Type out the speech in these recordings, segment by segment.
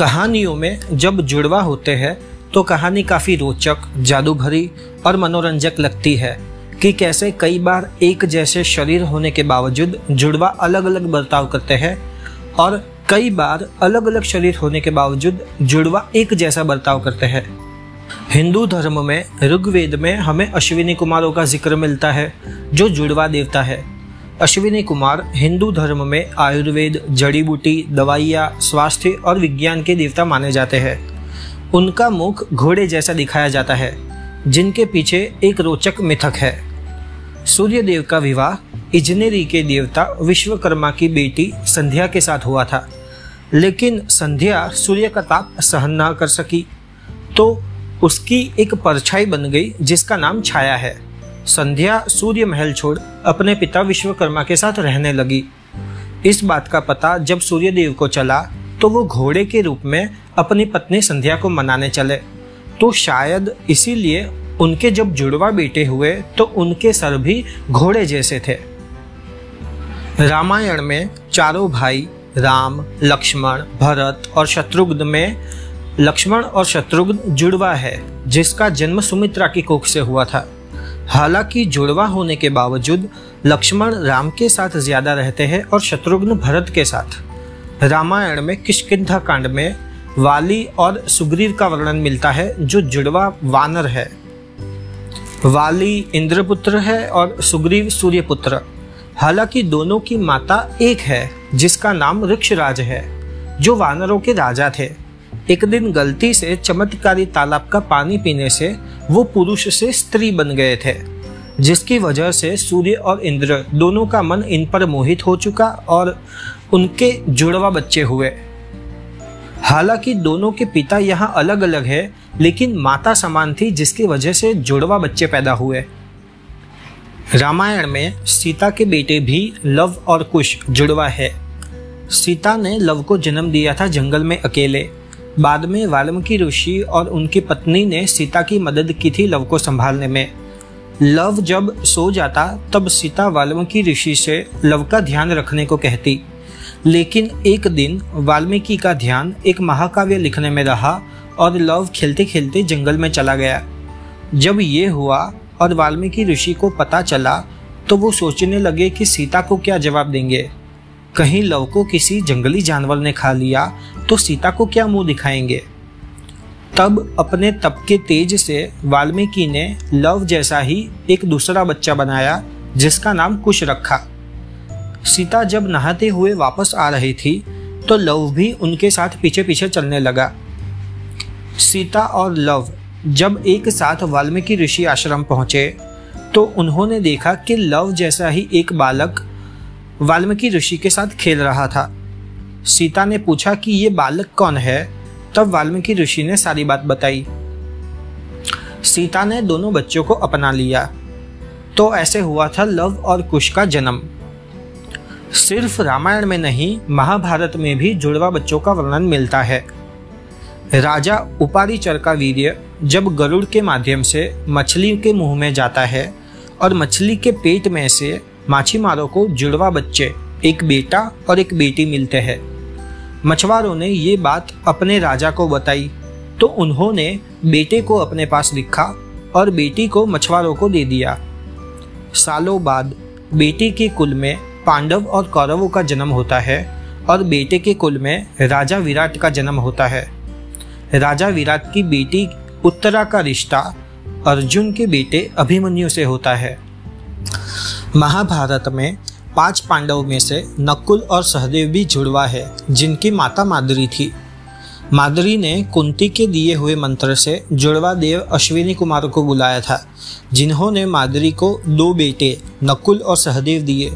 कहानियों में जब जुड़वा होते हैं तो कहानी काफ़ी रोचक जादू भरी और मनोरंजक लगती है कि कैसे कई बार एक जैसे शरीर होने के बावजूद जुड़वा अलग अलग बर्ताव करते हैं और कई बार अलग अलग शरीर होने के बावजूद जुड़वा एक जैसा बर्ताव करते हैं। हिंदू धर्म में ऋग्वेद में हमें अश्विनी कुमारों का ज़िक्र मिलता है, जो जुड़वा देवता है। अश्विनी कुमार, हिंदू धर्म में आयुर्वेद जड़ी बूटी दवाइयाँ, स्वास्थ्य और विज्ञान के देवता माने जाते हैं। उनका मुख घोड़े जैसा दिखाया जाता है, जिनके पीछे एक रोचक मिथक है। सूर्य देव का विवाह इजनेरी के देवता विश्वकर्मा की बेटी संध्या के साथ हुआ था, लेकिन संध्या सूर्य का ताप सहन न कर सकी तो उसकी एक परछाई बन गई जिसका नाम छाया है। संध्या सूर्य महल छोड़ अपने पिता विश्वकर्मा के साथ रहने लगी। इस बात का पता जब सूर्यदेव को चला तो वो घोड़े के रूप में अपनी पत्नी संध्या को मनाने चले। तो शायद इसीलिए उनके जब जुड़वा बेटे हुए तो उनके सर भी घोड़े जैसे थे। रामायण में चारों भाई, राम, लक्ष्मण, भरत और शत्रुघ्न में लक्ष्मण और शत्रुघ्न जुड़वा है, जिसका जन्म सुमित्रा की कोख से हुआ था। हालाँकि जुड़वा होने के बावजूद लक्ष्मण राम के साथ ज़्यादा रहते हैं और शत्रुघ्न भरत के साथ। रामायण में किशकिंधा कांड में वाली और सुग्रीव का वर्णन मिलता है, जो जुड़वा वानर है। वाली इंद्रपुत्र है और सुग्रीव सूर्यपुत्र। हालाँकि दोनों की माता एक है, जिसका नाम ऋक्षराज है, जो वानरों के राजा थे। एक दिन गलती से चमत्कारी तालाब का पानी पीने से वो पुरुष से स्त्री बन गए थे, जिसकी वजह से सूर्य और इंद्र दोनों का मन इन पर मोहित हो चुका और उनके जुड़वा बच्चे हुए। हालाँकि दोनों के पिता यहाँ अलग अलग है, लेकिन माता समान थी, जिसकी वजह से जुड़वा बच्चे पैदा हुए। रामायण में सीता के बेटे भी लव और कुश जुड़वा है। सीता ने लव को जन्म दिया था जंगल में अकेले। बाद में वाल्मीकि ऋषि और उनकी पत्नी ने सीता की मदद की थी लव को संभालने में। लव जब सो जाता, तब सीता वाल्मीकि ऋषि से लव का ध्यान रखने को कहती। लेकिन एक दिन वाल्मीकि का ध्यान एक महाकाव्य लिखने में रहा और लव खेलते खेलते जंगल में चला गया। जब ये हुआ और वाल्मीकि ऋषि को पता चला तो वो सोचने लगे कि सीता को क्या जवाब देंगे। कहीं लव को किसी जंगली जानवर ने खा लिया तो सीता को क्या मुँह दिखाएँगे? तब अपने तप के तेज से वाल्मीकि ने लव जैसा ही एक दूसरा बच्चा बनाया, जिसका नाम कुश रखा। सीता जब नहाते हुए वापस आ रही थी तो लव भी उनके साथ पीछे पीछे चलने लगा। सीता और लव जब एक साथ वाल्मीकि ऋषि आश्रम पहुँचे तो उन्होंने देखा कि लव जैसा ही एक बालक वाल्मीकि ऋषि के साथ खेल रहा था। सीता ने पूछा कि ये बालक कौन है? तब वाल्मीकि ऋषि ने सारी बात बताई। सीता ने दोनों बच्चों को अपना लिया। तो ऐसे हुआ था लव और कुश का जन्म। सिर्फ़ रामायण में नहीं, महाभारत में भी जुड़वा बच्चों का वर्णन मिलता है। राजा उपारिचर का वीर्य जब गरुड़ के माध्यम से मछली के मुँह में जाता है और मछली के पेट में से माछीमारों को जुड़वा बच्चे, एक बेटा और एक बेटी मिलते हैं। मछुआरों ने ये बात अपने राजा को बताई तो उन्होंने बेटे को अपने पास लिखा और बेटी को मछुआरों को दे दिया। सालों बाद बेटी के कुल में पांडव और कौरवों का जन्म होता है और बेटे के कुल में राजा विराट का जन्म होता है। राजा विराट की बेटी उत्तरा का रिश्ता अर्जुन के बेटे अभिमन्यु से होता है। महाभारत में पाँच पांडव में से नकुल और सहदेव भी जुड़वा है, जिनकी माता मादरी थी। मादरी ने कुंती के दिए हुए मंत्र से जुड़वा देव अश्विनी कुमार को बुलाया था, जिन्होंने मादरी को दो बेटे, नकुल और सहदेव दिए।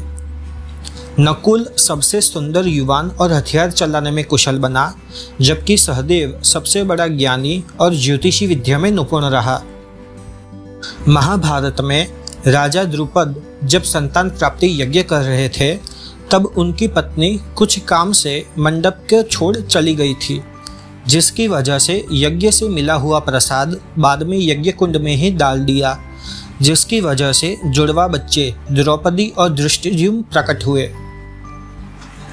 नकुल सबसे सुंदर युवान और हथियार चलाने में कुशल बना, जबकि सहदेव सबसे बड़ा ज्ञानी और ज्योतिषी विद्या में निपुण रहा। महाभारत में राजा द्रुपद जब संतान प्राप्ति यज्ञ कर रहे थे, तब उनकी पत्नी कुछ काम से मंडप के छोड़ चली गई थी, जिसकी वजह से यज्ञ से मिला हुआ प्रसाद बाद में यज्ञ कुंड में ही डाल दिया, जिसकी वजह से जुड़वा बच्चे द्रौपदी और दृष्टिजुम प्रकट हुए।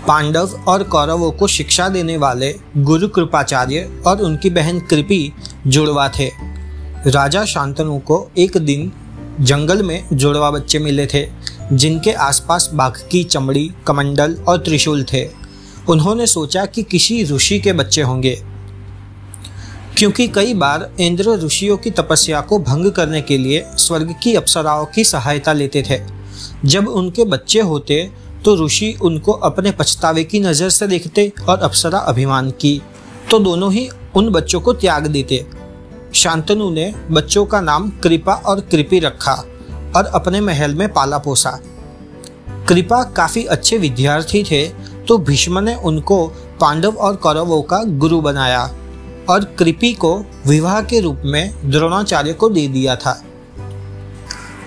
पांडव और कौरवों को शिक्षा देने वाले गुरु कृपाचार्य और उनकी बहन कृपी जुड़वा थे। राजा शांतनु को एक दिन जंगल में जुड़वा बच्चे मिले थे, जिनके आसपास बाघ की चमड़ी, कमंडल और त्रिशूल थे। उन्होंने सोचा कि किसी ऋषि के बच्चे होंगे। क्योंकि कई बार इंद्र ऋषियों की तपस्या को भंग करने के लिए स्वर्ग की अप्सराओं की सहायता लेते थे। जब उनके बच्चे होते तो ऋषि उनको अपने पछतावे की नज़र से देखते और अप्सरा अभिमान की। तो दोनों ही उन बच्चों को त्याग देते। शांतनु ने बच्चों का नाम कृपा और कृपी रखा और अपने महल में पाला पोसा। कृपा काफ़ी अच्छे विद्यार्थी थे तो भीष्म ने उनको पांडव और कौरवों का गुरु बनाया और कृपी को विवाह के रूप में द्रोणाचार्य को दे दिया था।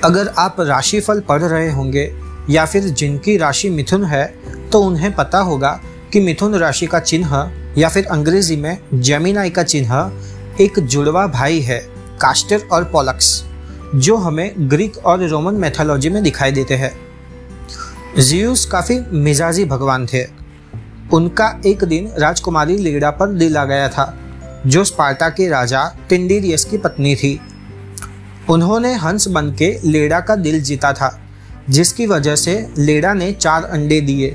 अगर आप राशिफल पढ़ रहे होंगे या फिर जिनकी राशि मिथुन है तो उन्हें पता होगा कि मिथुन राशि का चिन्ह या फिर अंग्रेज़ी में जेमिनाई का चिन्ह एक जुड़वा भाई है, कास्टर और पोलक्स, जो हमें ग्रीक और रोमन मैथोलॉजी में दिखाई देते हैं। जियूस काफ़ी मिजाजी भगवान थे। उनका एक दिन राजकुमारी लीड़ा पर दिल आ गया था, जो स्पार्टा के राजा टिंडीरियस की पत्नी थी। उन्होंने हंस बन के लेडा का दिल जीता था, जिसकी वजह से लेडा ने चार अंडे दिए।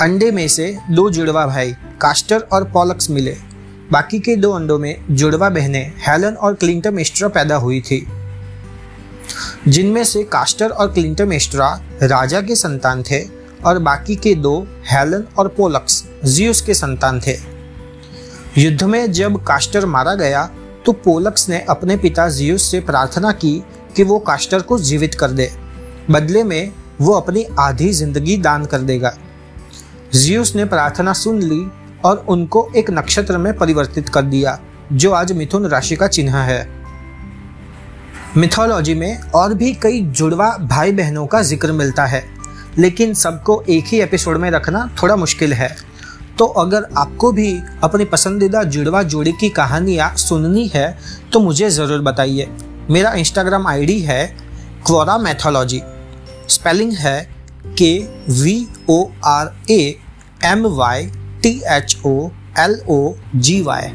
अंडे में से दो जुड़वा भाई, कास्टर और पॉलक्स मिले। बाकी के दो अंडों में जुड़वा बहनें हेलन और क्लिंटम एस्ट्रा पैदा हुई थी। जिनमें से कास्टर और क्लिंटम एस्ट्रा राजा के संतान थे और बाकी के दो हेलन और पोलक्स जियोस के संतान थे। युद्ध में जब कास्टर मारा गया तो पोलक्स ने अपने पिता जियुस से प्रार्थना की कि वो कास्टर को जीवित कर दे। बदले में वो अपनी आधी ज़िंदगी दान कर देगा। जियुस ने प्रार्थना सुन ली और उनको एक नक्षत्र में परिवर्तित कर दिया, जो आज मिथुन राशि का चिन्ह है। मिथोलॉजी में और भी कई जुड़वा भाई बहनों का ज़िक्र मिलता है, लेकिन सबको एक ही एपिसोड में रखना थोड़ा मुश्किल है। तो अगर आपको भी अपनी पसंदीदा जुड़वा जोड़ी की कहानियाँ सुननी है तो मुझे ज़रूर बताइए। मेरा इंस्टाग्राम आईडी है क्वोरा मैथोलॉजी स्पेलिंग है K V O R A M Y T H O L O G Y